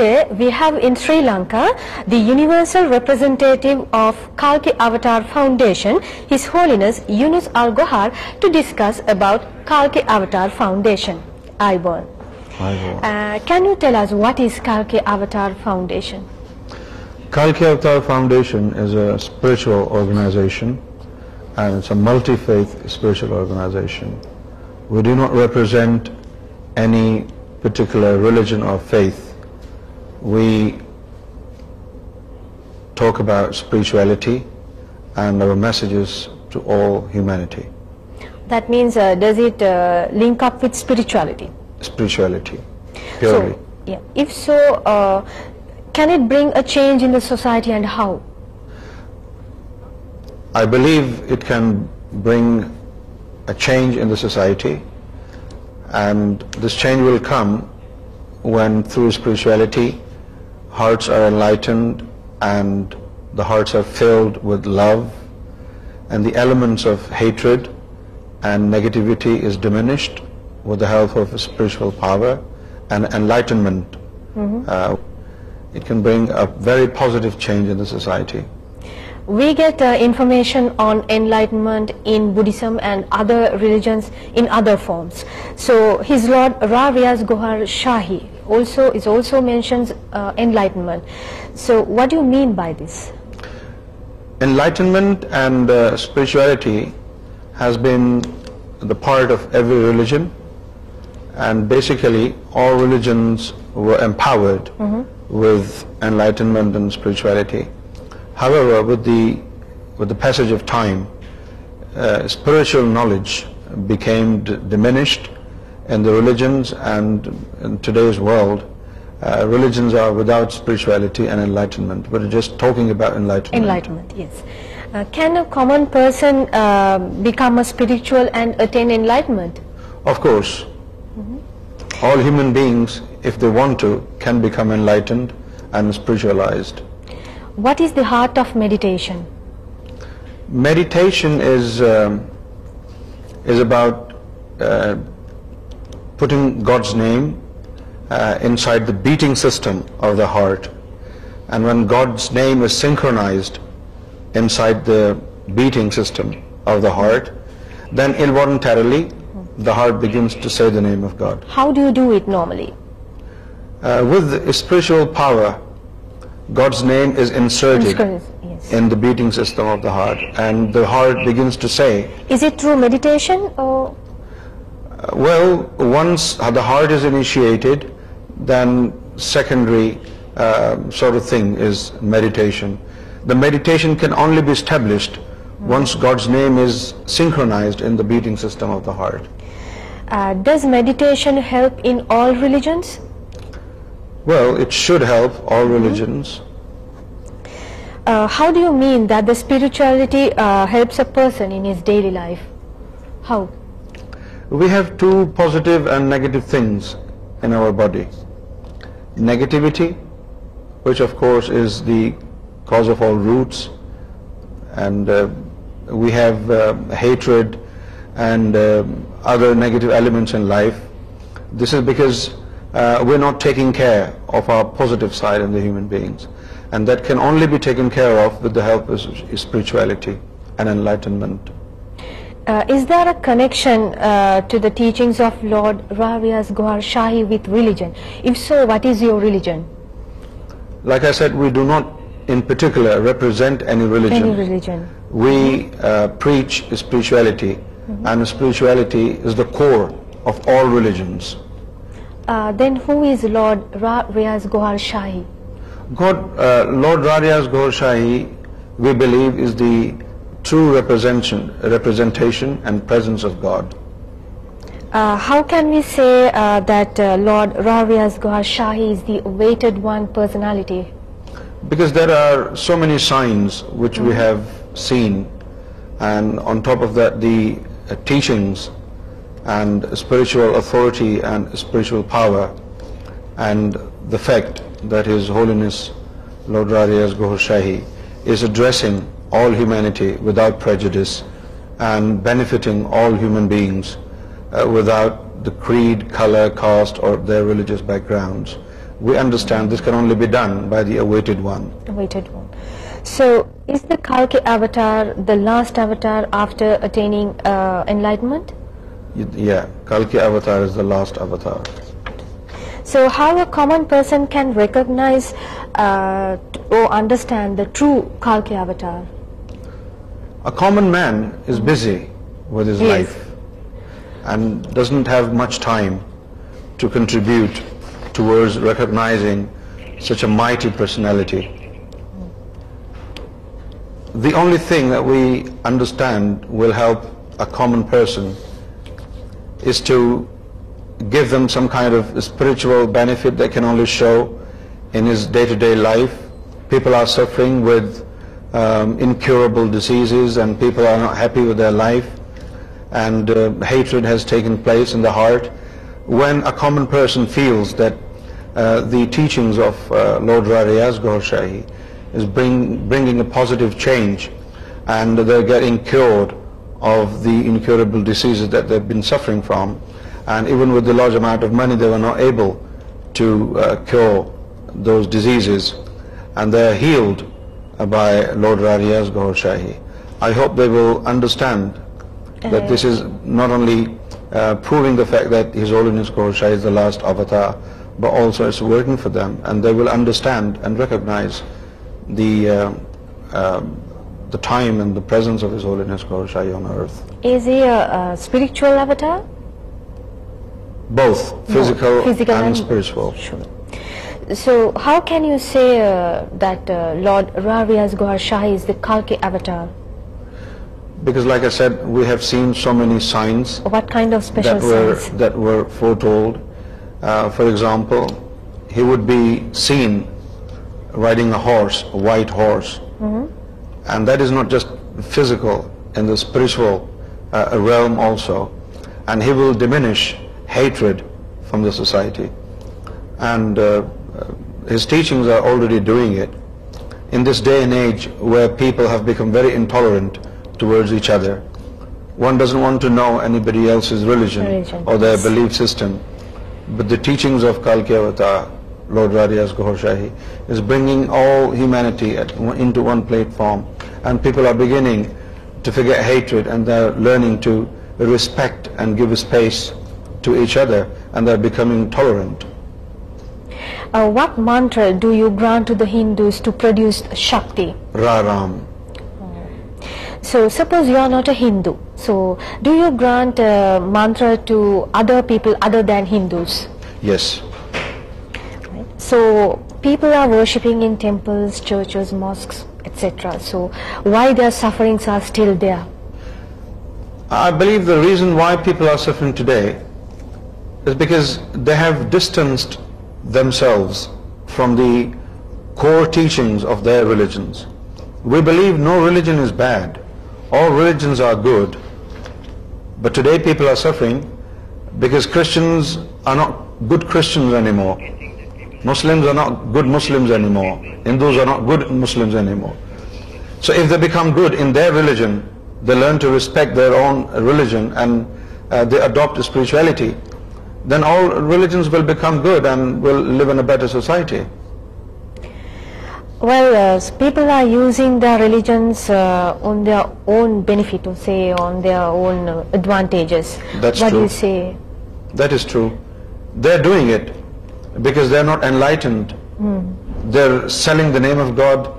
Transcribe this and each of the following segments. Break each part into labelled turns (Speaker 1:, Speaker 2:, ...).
Speaker 1: View Sri Lanka the universal representative کال کے
Speaker 2: Avatar foundation to desks about کال کے foundation we do not represent particular religion We talk about spirituality and our messages to all humanity.
Speaker 1: That means, uh, does it uh, link up with spirituality?
Speaker 2: Spirituality, purely.
Speaker 1: So, yeah. If so, uh, can it bring a change in the society, and how?
Speaker 2: I believe it can bring a change in the society, and this change will come when, through spirituality, Hearts are enlightened and the hearts are filled with love, and the elements of hatred and negativity is diminished with the help of spiritual power and enlightenment. Mm-hmm. Uh, it can bring a very positive change in the society.
Speaker 1: We get uh, information on enlightenment in Buddhism and other religions in other forms. So his Lord Ra Riaz Gohar Shahi also it also mentions uh, enlightenment. So what do you mean by this?
Speaker 2: Enlightenment and uh, spirituality has been the part of every religion, and basically all religions were empowered mm-hmm. with enlightenment and spirituality. However, with the passage of time, uh, spiritual knowledge became diminished today's world ریلیجنسپرچلٹیمنٹ of course all human beings if they want to
Speaker 1: can become spiritualized what is the
Speaker 2: heart of meditation meditation is about putting God's name uh, inside the beating system of the heart. And when God's name is synchronized inside the beating system of the heart, then involuntarily the heart begins to say the name of God.
Speaker 1: How do you do it normally?
Speaker 2: Uh, with spiritual power, God's name is inserted in the beating system of the heart, and the heart begins to say.
Speaker 1: Is it through meditation or?
Speaker 2: Well, once the heart is initiated, then secondary uh, sort of thing is meditation. The meditation can only be established once God's name is synchronized in the beating system of the heart.
Speaker 1: Uh, does meditation help in all religions?
Speaker 2: Well, it should help all mm-hmm. religions.
Speaker 1: Uh, how do you mean that the spirituality helps a person in his daily life? How?
Speaker 2: We have two positive and negative things in our body. Negativity, which of course is the cause of all roots, and uh, we have uh, hatred and uh, other negative elements in life. This is because we're not taking care of our positive side in the human beings, and that can only be taken care of with the help of spirituality and enlightenment.
Speaker 1: Uh, is there a connection uh, to the teachings of Lord Ravias Gowhar Shahi with religion? If so, what is your religion?
Speaker 2: Like I said, we do not in particular represent any religion. We uh, preach spirituality, mm-hmm. and spirituality is the core of all religions.
Speaker 1: Then who is Lord Ravias Gowhar Shahi?
Speaker 2: Lord Ravias Gowhar Shahi, we believe, is the true representation and presence of God.
Speaker 1: Uh, how can we say uh, that uh, Lord Ravias Gauhar Shahi is the awaited one personality?
Speaker 2: Because there are so many signs which we mm-hmm. have seen, and on top of that the teachings and spiritual authority and spiritual power and the fact that His Holiness Lord Ravias Gauhar Shahi is addressing all humanity without
Speaker 1: prejudice and betting all human beings creed or last out are after so how
Speaker 2: a common person can recognize and the true کال
Speaker 1: کے Avatar A common
Speaker 2: man is busy with his life and doesn't have much time to contribute towards recognizing such a mighty personality. The only thing that we understand will help a common person is to give them some kind of spiritual benefit they can only show in his day-to-day life. People are suffering with um, incurable diseases, and people are not happy with their life, and uh, hatred has taken place in the heart. When a common person feels that uh, the teachings of uh, Lord Rariaz Gaur Shahi is bringing a positive change, and they're getting cured of the incurable diseases that they've been suffering from, and even with the large amount of money they were not able to cure those diseases, and they're healed. By lord رسور Shahi I hope they will understand that this is not only proving the fact this
Speaker 1: holiness گاہ also is work
Speaker 2: for them
Speaker 1: and
Speaker 2: they
Speaker 1: will
Speaker 2: understand
Speaker 1: recognizance So how can you say uh, that uh, Lord Rariaz Gawhar Shahi is the Kalki avatar?
Speaker 2: Because like I said, we have seen so many signs.
Speaker 1: What kind of special signs?
Speaker 2: That were foretold. Uh, for example, he would be seen riding a horse, a white horse. Mm-hmm. And that is not just physical, in the spiritual realm also. And he will diminish hatred from the society. And his teachings are already doing it. In this day and age where people have become very intolerant towards each other, one doesn't want to know anybody else's religion or their belief system. But the teachings of Kalki Avatar, Lord Radias Ghor Shahi, is bringing all humanity into one platform, and people are beginning to forget hatred, and they're learning to respect and give space to each other, and they're becoming tolerant.
Speaker 1: What mantra
Speaker 2: do you
Speaker 1: grant to the Hindus to per Shakti so suppose you are not a Hindu so do you grant mantra
Speaker 2: to
Speaker 1: other people other than Hindus yes so people are worshipping in temple church mosque etcetera so
Speaker 2: why there suffer they believe the reason why people are suffer back they he themselves from the core teachings of their religions. We believe no religion is bad, all religions are good, but today people are suffering because Christians are not good Christians anymore, Muslims are not good Muslims anymore, Hindus are not good Muslims anymore. So if they become good in their religion, they learn to respect their own religion and uh, they adopt spirituality, then all religions will become good and will live in a better society.
Speaker 1: Well, uh, people are using their religions uh, on their own benefit, or say on their own uh, advantages.
Speaker 2: That's true.
Speaker 1: What do you say?
Speaker 2: That is true. They're doing it because they're not enlightened. Hmm. They're selling the name of God,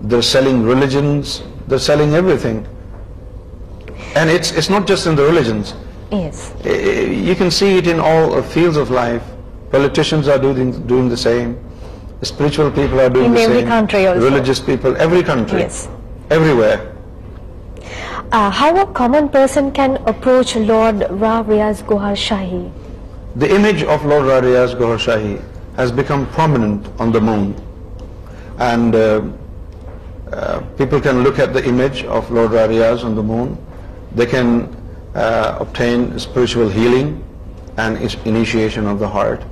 Speaker 2: they're selling religions, they're selling everything. And it's not just in the religions.
Speaker 1: Yes.
Speaker 2: Eh, eh, you can see it in all uh, fields of life. Politicians are doing the same. Spiritual people are doing the same.
Speaker 1: In every country also.
Speaker 2: Religious people, every country.
Speaker 1: Yes.
Speaker 2: Everywhere.
Speaker 1: Uh, how a common person can approach Lord Ra Riyaz Gauhar Shahi?
Speaker 2: The image of Lord Ra Riyaz Gauhar Shahi has become prominent on the moon, and uh, people can look at the image of Lord Ra Riyaz on the moon. They can uh, obtain spiritual healing and initiation of the heart,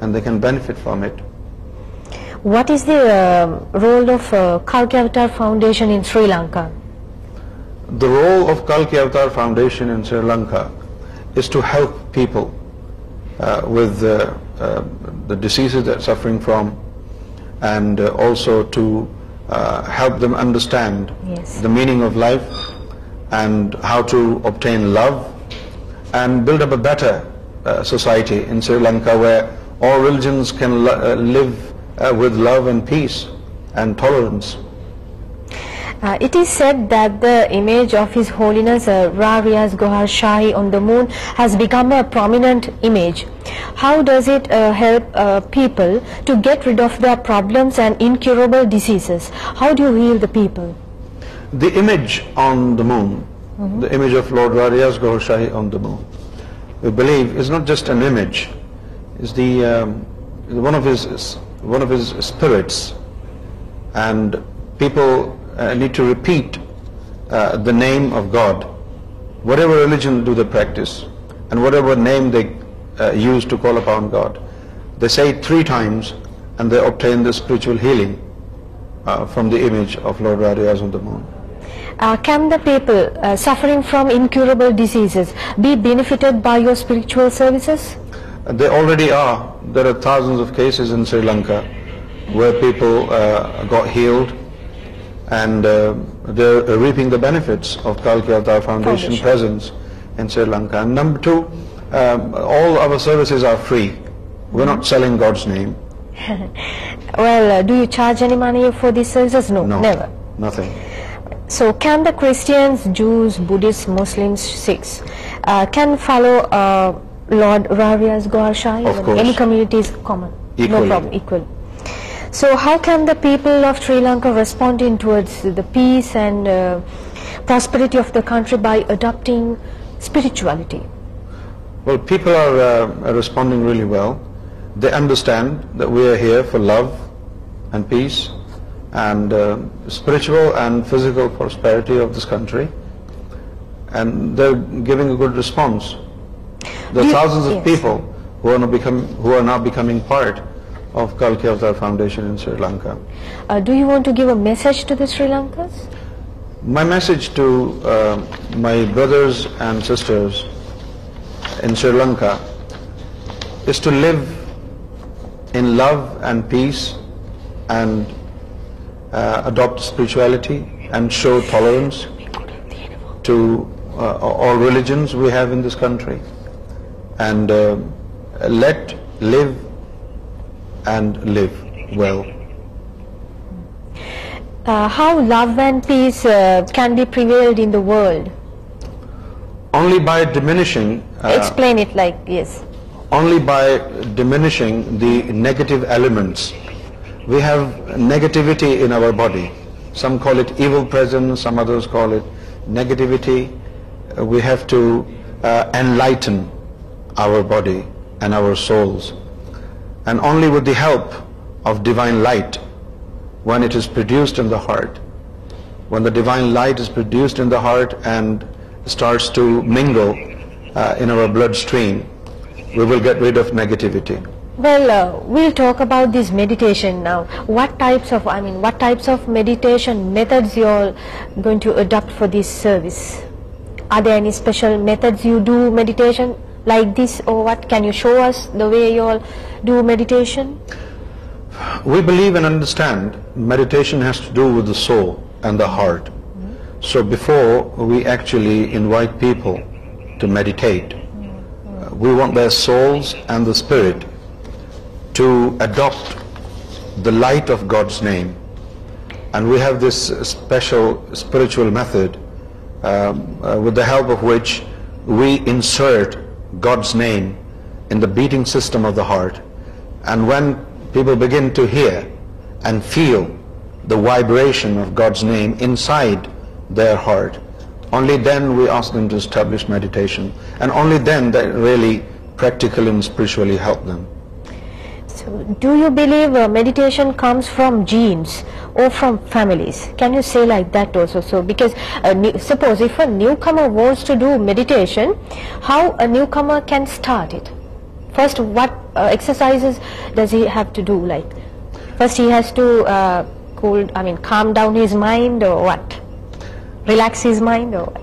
Speaker 2: and they can benefit from it.
Speaker 1: What is the uh, role of uh, Kalki Avatar Foundation in Sri Lanka?
Speaker 2: The role of Kalki Avatar Foundation in Sri Lanka is to help people with the diseases they're suffering from, and also to help them understand the meaning of life and how to obtain love and build up a better uh, society in Sri Lanka, where all religions can uh, live uh, with love and peace and tolerance.
Speaker 1: It is said that the image of His Holiness Rarias Gohar Shahi on the moon has become a prominent image. How does it help people to get rid of their problems and incurable diseases? How do you heal the people?
Speaker 2: The image on the moon, the image of Lord Rariaz Gaur Shahi on the moon, we believe is not just an image, is the um, one of his spirits, and people uh, need to repeat uh, the name of God, whatever religion do they practice, and whatever name they uh, use to call upon God. They say it 3 times and they obtain the spiritual healing from the image of Lord Rariaz on the moon.
Speaker 1: Can the people suffering from incurable disease
Speaker 2: be healed by your spiritual services they already پیپلفیٹس are free without selling game well do you charge for these services no no nothing so can
Speaker 1: the
Speaker 2: کردیسٹ Muslim can follow lord Rariaz so how can the people of Sri Lanka respond towards peace and
Speaker 1: prosperity of the country by adapting spirituality پیپلسٹینڈ we I love
Speaker 2: and
Speaker 1: peace
Speaker 2: spiritual
Speaker 1: and physical prosperity of this country and the giving a guns thousands who are not become
Speaker 2: part of
Speaker 1: کلکی of their foundation
Speaker 2: my
Speaker 1: message to my brothers and sister in Sri Lanka is to live in love and peace and Uh,
Speaker 2: adopt spirituality and show tolerance to uh, all religions we have in this country, and uh, let live and live well.
Speaker 1: How love and peace can be prevailed in the world?
Speaker 2: Only by diminishing...
Speaker 1: Explain it like, yes.
Speaker 2: Only by diminishing the negative elements we have negativity in our body. Some call it evil presence, some others call it negativity. Uh, we have to uh, enlighten our body and our souls. And only with the help of divine light, when it is produced in the heart, when the divine light is produced in the heart and starts to mingle uh, in our bloodstream, we will get rid of negativity.
Speaker 1: We'll we'll talk about this meditating what types for this universal method like what can you show us the way we believe and understand meditation soul and heart so before we actually invite people to
Speaker 2: meditate we want by soul spirit to adopt the light of God's name. And we have this special spiritual method um, uh, with the help of which we insert God's name in the beating system of the heart. And when people begin to hear and feel the vibration of God's name inside their heart, only then we ask them to establish meditation, and only then they really practically and spiritually help them.
Speaker 1: So, do you believe uh, meditation comes from genes or from families? Can you say like that also? So, because uh, suppose if a newcomer wants to do meditation, how a newcomer can start it? First, what uh, exercises does he have to do? Like, first he has to calm down his mind, or what? Relax his mind, or what?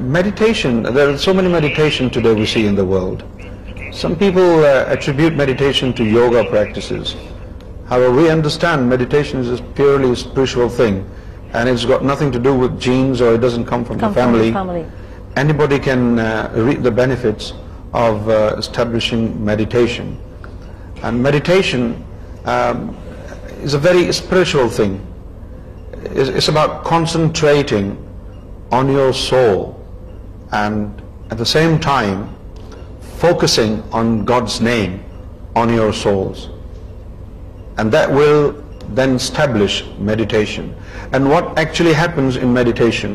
Speaker 2: Meditation. There are so many meditations today we see in the world. Some
Speaker 1: population
Speaker 2: practice we understand meditation pure got nothing genes doesn't come formally any body can read the beats very spiritual thing about concentrating on your soul and at the same time focusing on God's name on your souls. And that will then establish meditation. And what actually happens in meditation,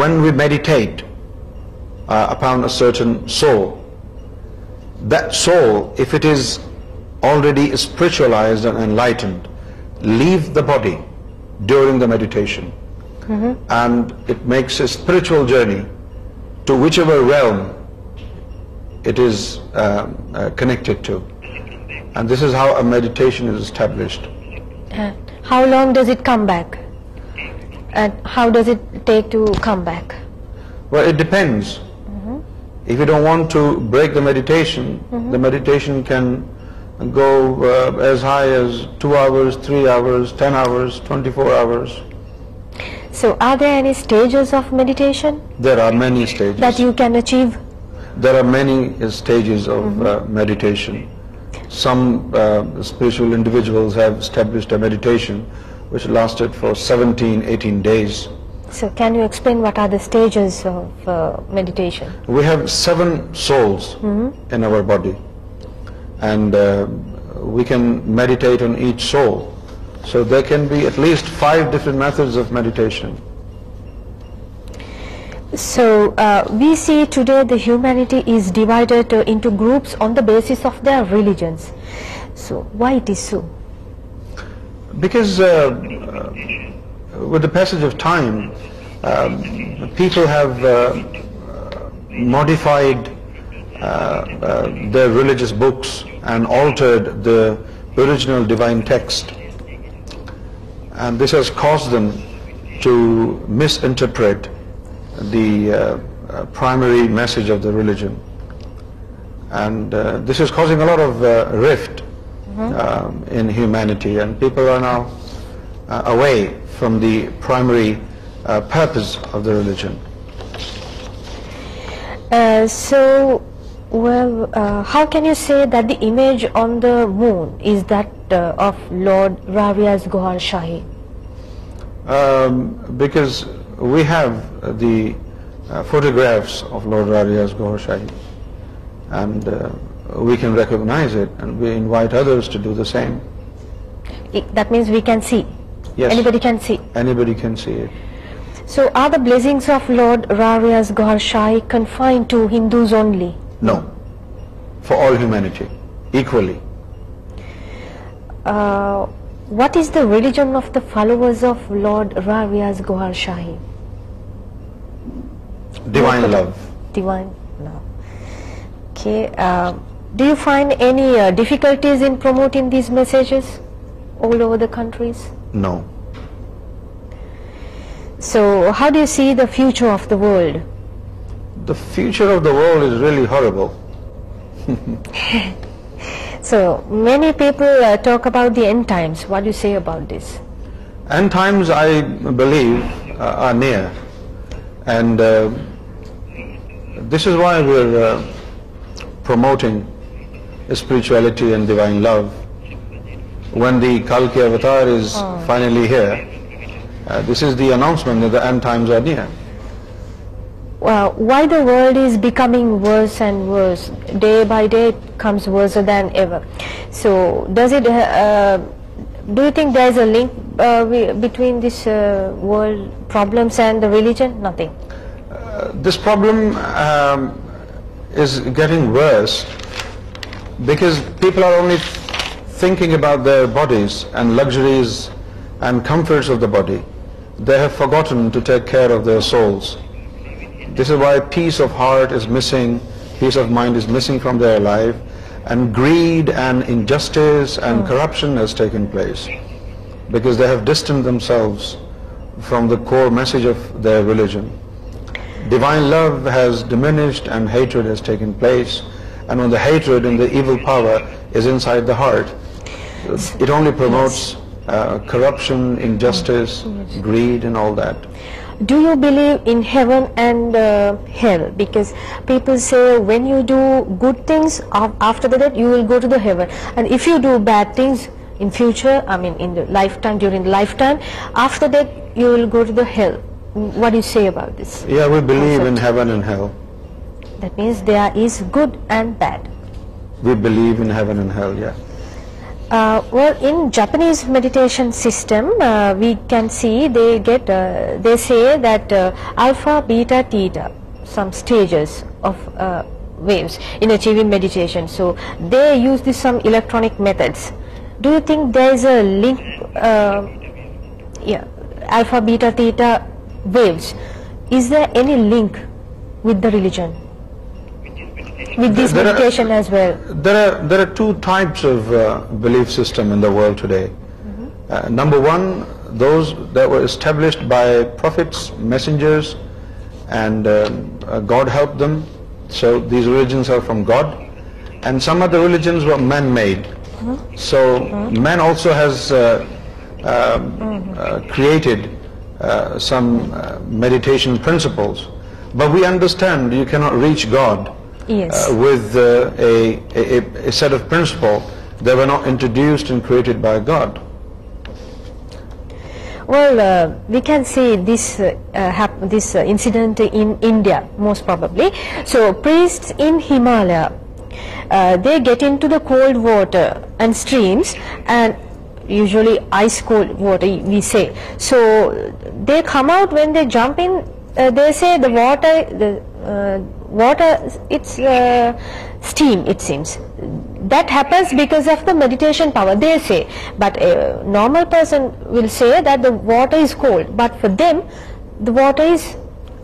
Speaker 2: when we meditate uh, upon a certain soul, that soul, if it is already spiritualized and enlightened, leaves the body during the meditation. Mm-hmm. And it makes a spiritual journey to whichever realm
Speaker 1: meditation how long does it come back
Speaker 2: how does it take to come back what doesn't want to break meditation can go as high to hour three as ten hours so are there meditation there are
Speaker 1: you can There
Speaker 2: are many uh, stages of mm-hmm. uh, meditation. Some uh, spiritual individuals have established a meditation which lasted for 17–18 days.
Speaker 1: So can you explain what are the stages of meditation?
Speaker 2: We have 7 souls mm-hmm. in our body, and we can meditate on each soul. So there can be at least 5 different methods of meditation.
Speaker 1: So we see today
Speaker 2: the humanities divided up on the basis religions which have modified religious books and altered original divine text and this his then to interpret the primary message of
Speaker 1: the religions rift people are now
Speaker 2: away
Speaker 1: from the primary
Speaker 2: religion how can you
Speaker 1: see then the moon is that of Lord Riaz Gohar Shahi back view
Speaker 2: the photographs no far اومیٹی
Speaker 1: what is the religion of the follower of Lord را ریاز گوہر شاہی
Speaker 2: Divine love.
Speaker 1: Divine love. Okay. Um, do you find any uh, difficulties in promoting these messages all over the countries?
Speaker 2: No.
Speaker 1: So how do you see the future of the world?
Speaker 2: The future of the world is really horrible.
Speaker 1: So many people uh, talk about the end times. What do you say about this?
Speaker 2: End times, I believe, uh, are near, and why the day this a link between this world problem religion This problem um, is getting worse because people are only thinking about their bodies and luxuries and comforts of the body. They have forgotten to take care of their souls. This is why peace of heart is missing, peace of mind is missing from their life, and greed and injustice and hmm. corruption has taken place because they have distanced themselves from the core message of their religion.
Speaker 1: Divine love hazard پلیسروڈ even powers grade do you believe heavens people say when you do goods after the end if you do bad thing in future during life time after that you will go to
Speaker 2: the what you see
Speaker 1: about
Speaker 2: means good and
Speaker 1: bad in Japanese meditation system we can
Speaker 2: see they get they see that alpha
Speaker 1: beta theta some stages of waves in meditation so they use these some electric methods do you think the is اےک alpha beta theta waves, is there any link with the religion, with this meditation as well?
Speaker 2: There are two types of uh, belief system in the world today. Mm-hmm. Uh, number one, those that were established by prophets, messengers, and uh, God helped them. So these religions are from God, and some other religions were man-made. Mm-hmm. So mm-hmm. man also has um, created
Speaker 1: some meditation principle we understand you کیاڈ ویٹ purse incident India most probably so peace in Himalaya they get to the cold water and streams and usually ice cold water we say. So they come out, when they jump in, uh, they say the water, uh, it's uh, steam, it seems. That happens because of the meditation power, they say. But a normal person will say that the water is cold, but for them the water is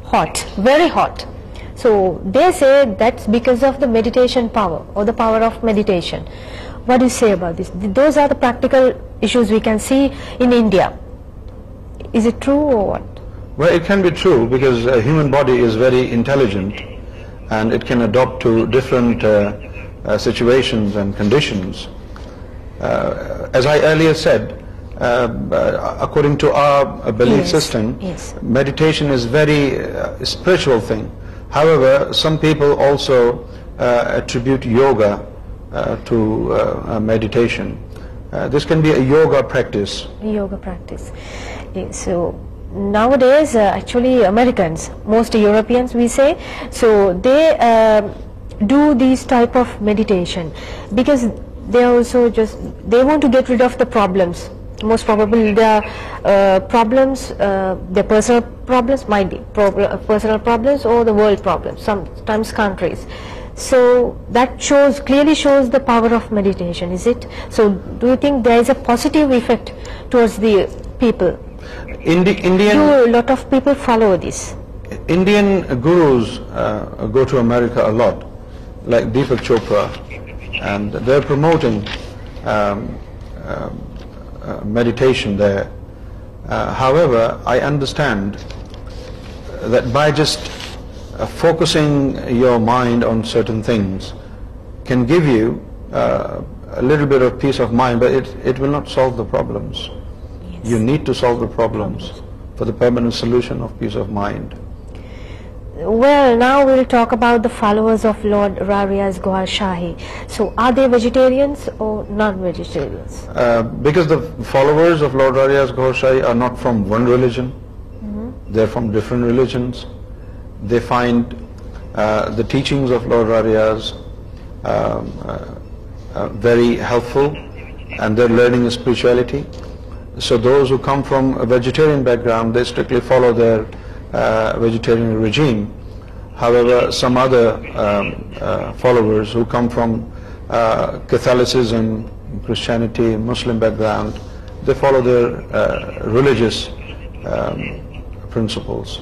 Speaker 1: hot, very hot. So they say that's because of the meditation power or the power of meditation. What is see up those آریکٹیکل see India true because human body is very
Speaker 2: intelligent and it can adapt different situations and conditions as I said according to our belief system meditation is very spiritual thing how some people also attribute yoga yoga practice so now this actually Americans
Speaker 1: most
Speaker 2: Europeans
Speaker 1: we
Speaker 2: see so they do these type of meditation because they also just they want to get rid of the problems most problem personal problems or
Speaker 1: so that shows clearly shows the power of meditation this a positive effect to the people follow these Indian gurus go to America like Deepak Chopra they are promoting meditation the how I understand this Uh,
Speaker 2: focusing your mind on certain things can give you uh, a little bit of peace of mind, but it will not solve the problems. Yes. You need to solve the problems for the permanent solution of peace of mind.
Speaker 1: Well, now we'll talk about the followers of Lord Rariaz Gowar Shahi. So, are they vegetarians or non-vegetarians?
Speaker 2: Uh, because the followers of Lord Rariaz Gowar Shahi are not from one religion, mm-hmm. they're from different religions. They find uh, the teachings of Lord Rarias um, uh, uh, very helpful, and they're learning spirituality. So those who come from a vegetarian background, they strictly follow their vegetarian regime. However, some other um, followers who come from Catholicism, Christianity, Muslim background, they follow their religious um, principles.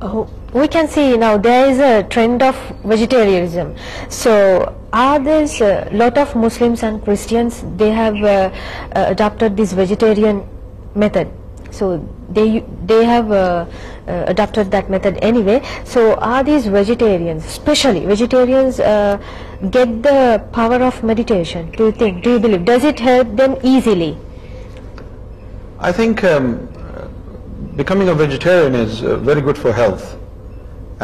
Speaker 1: Oh, we can see now there is a trend of vegetarianism. So are there's a uh, lot of Muslims and Christians, they have uh, uh, adopted this vegetarian method. So they have adopted that method anyway. So are these vegetarians, especially vegetarians, get the power of meditation? Do you think? Do you believe? Does it help them easily?
Speaker 2: I think um, becoming a vegetarian is very good for health.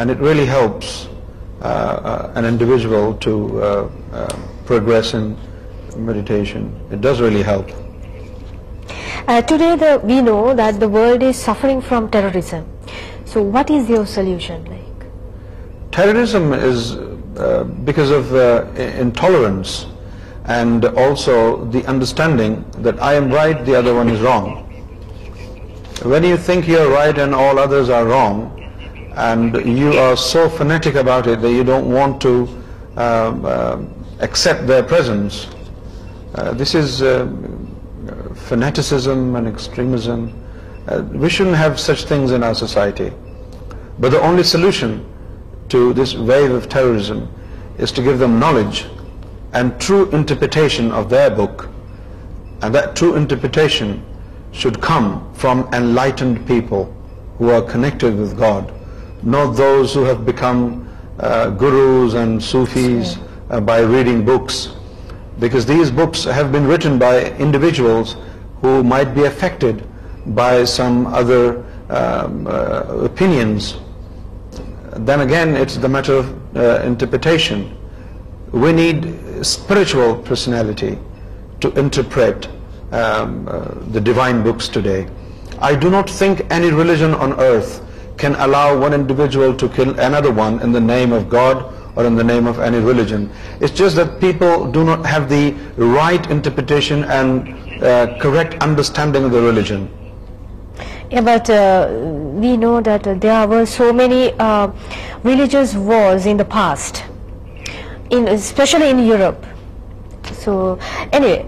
Speaker 2: And it really helps uh, uh, an individual to uh, progress in meditation. It does really help.
Speaker 1: Today we know that the world is suffering from terrorism. So what is your solution like?
Speaker 2: Terrorism is because of intolerance and also the understanding that I am right, the other one is wrong. When you think you're right and all others are wrong, and you are so fanatic about it that you don't want to um, uh, accept their presence. Uh, this is uh, fanaticism and extremism. We shouldn't have such things in our society. But the only solution to this wave of terrorism is to give them knowledge and true interpretation of their book, and that true interpretation should come from enlightened people who are connected with God not those who have become uh, gurus and Sufis uh, by reading books, because these books have been written by individuals who might be affected by some other um, uh, opinions. Then again, it's the matter of interpretation. We need spiritual personality to interpret um, the divine books today. I do not think any religion on earth
Speaker 1: but we know they are some religion wars in past especially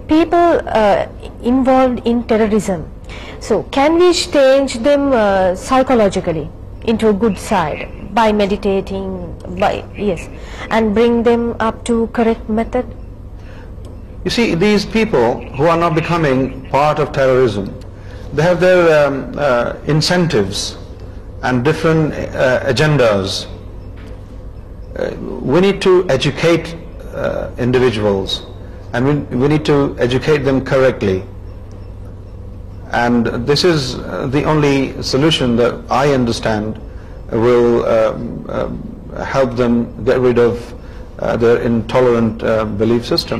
Speaker 1: پیپلزم so can we change them psychologically good side by meditation people who are not become part of terrorism they have their incentives and different agendas we need
Speaker 2: to educate individuals we need to educate them correctly only solution I understand get rid of the intolerant belief system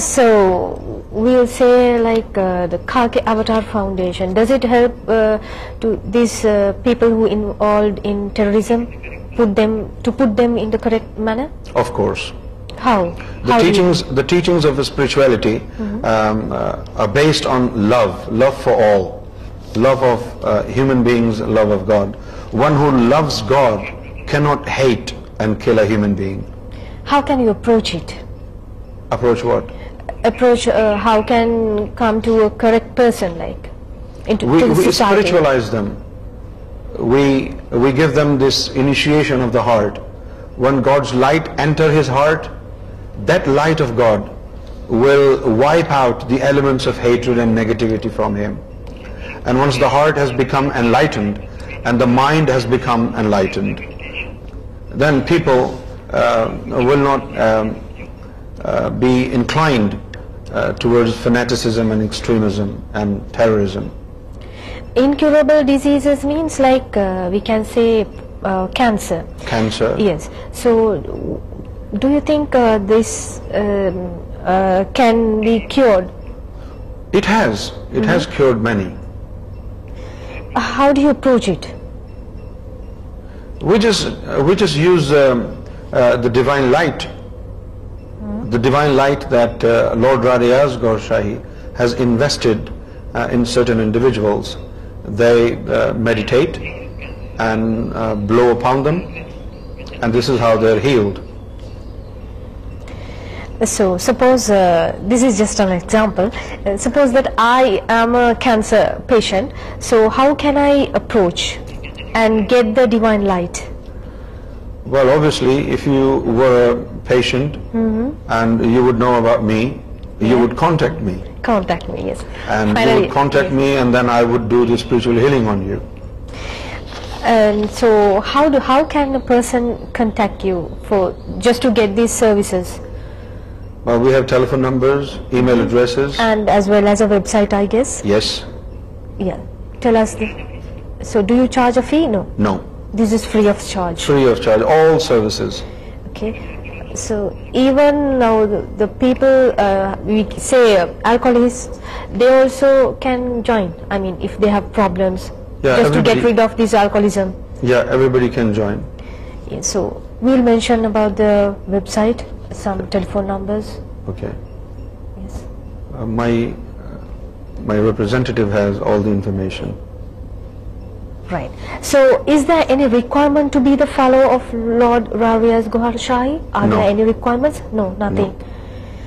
Speaker 2: so we'll see like foundation does it help to these people had put them to put them in the course The teachings of spirituality mm-hmm. um, uh, are based on love for all, love of uh, human beings, love of God. One who loves God cannot hate and kill a human being.
Speaker 1: How can you approach it?
Speaker 2: Approach what?
Speaker 1: Approach uh, how can come to a correct person, like into society.
Speaker 2: We spiritualize them. We give them this initiation of the heart. When God's light enters his heart, that light of God will wipe out the elements of hatred and negativity from him. And once the heart has become enlightened and the mind has become enlightened, then people uh, will not um, uh, be inclined uh, towards fanaticism and extremism and terrorism.
Speaker 1: Incurable diseases means like we can say cancer.
Speaker 2: Cancer.
Speaker 1: Yes. So do you think uh, this um, uh, can be cured?
Speaker 2: It has. It has mm-hmm. cured many.
Speaker 1: How do you approach it?
Speaker 2: We just uh, use um, the divine light, mm-hmm. the divine light that Lord Rariaz Gaur Shahi has invested in certain individuals. They meditate and blow upon them, and this is how they're healed.
Speaker 1: So suppose this is just an example
Speaker 2: suppose
Speaker 1: that I am a cancer patient so how can I approach
Speaker 2: and
Speaker 1: get the divine light you
Speaker 2: patient you would know about me
Speaker 1: ویٹیکٹ messaging so how can someone contact you for just to get these services via telephone number fee no no this is free
Speaker 2: of
Speaker 1: charge so even
Speaker 2: the
Speaker 1: people they also can
Speaker 2: join some everybody so
Speaker 1: we we'll mention about the website Some telephone numbers.
Speaker 2: Okay.
Speaker 1: Yes.
Speaker 2: Uh, uh, my representative has all the information.
Speaker 1: Right. So, is there any requirement to be the fellow of Lord Rarias Gohar Shahi? Are there any requirements? No, nothing. No.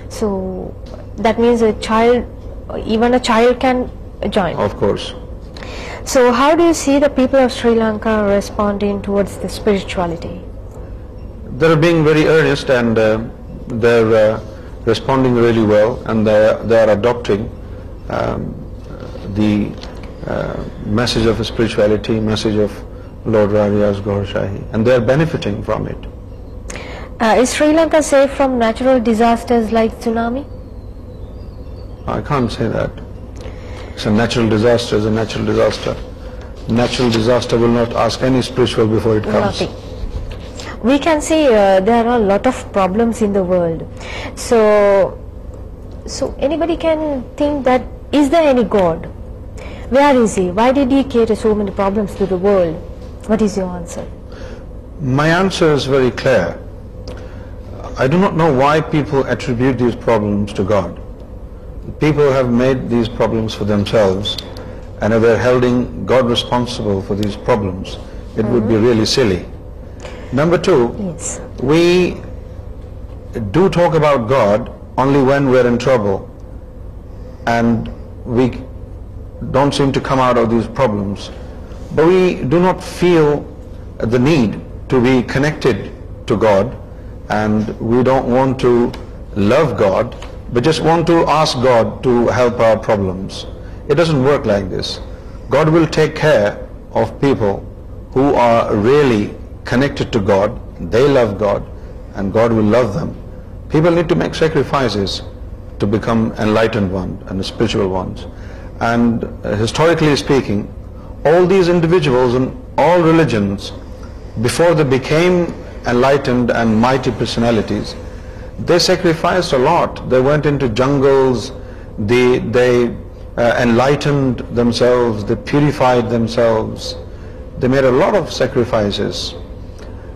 Speaker 1: So, that means a child, even a child can join.
Speaker 2: Of course.
Speaker 1: So, how do you see the people of Sri Lanka responding towards the spirituality?
Speaker 2: They're being very earnest and uh, they are
Speaker 1: responding well wow and they are اڈا the message of
Speaker 2: spirituality message of Lord Gohar and they are benefiting from it اسریلا کا save from natural ڈیزاسٹرمیٹسٹر natural disaster will not us
Speaker 1: کی We can see uh, there are a lot of problems in the world. So anybody can think that, is there any God? Where is He? Why did He create so many problems to the world? What is your answer?
Speaker 2: My answer is very clear. I do not know why people attribute these problems to God. People have made these problems for themselves, and if they're holding God responsible for these problems, it would be mm-hmm. really silly. Number two,
Speaker 1: yes,
Speaker 2: we do talk about God only when we're in trouble, and we don't seem to come out of these problems. But we do not feel the need to be connected to God, and we don't want to love God, but just want to ask God to help our problems. It doesn't work like this. God will take care of people who are really connected to God they love God and God will love them people need to make sacrifices historically speaking all these individual religions before the became lightened and mighty personalities they sacrifice lightened themselves they purified themselves they Mir a lot of sacrifice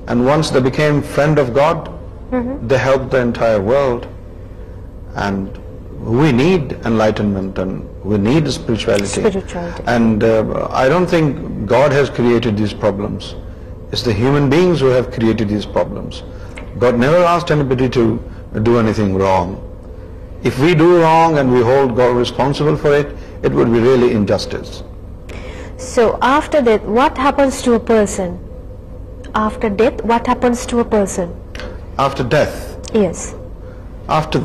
Speaker 2: And once they became friend of God, mm-hmm. they helped the entire world. And we need enlightenment and we need spirituality. And uh, I don't think God has created these problems. It's the human beings who have created these problems. God never asked anybody to do anything wrong. If we do wrong and we hold God responsible for it, it would be really injustice.
Speaker 1: So after that, what happens to a person death what happens to a person
Speaker 2: death yes after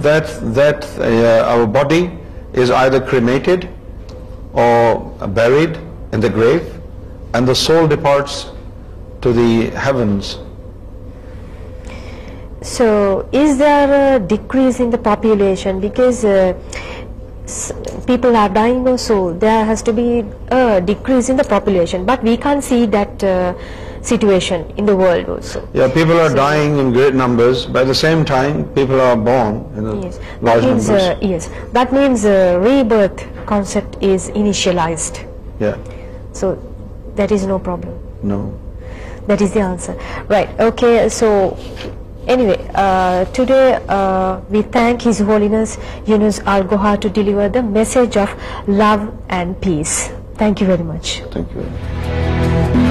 Speaker 2: body کر soul depart to divine so is there decrease in population back
Speaker 1: people are
Speaker 2: dying
Speaker 1: so
Speaker 2: there
Speaker 1: has to be decrease in population but we can
Speaker 2: see
Speaker 1: the situations rebirth so that
Speaker 2: is
Speaker 1: no problem that is the answer right okay so every day we thank his holiness you knows our goal to deliver the message of love and peace thank you
Speaker 2: very much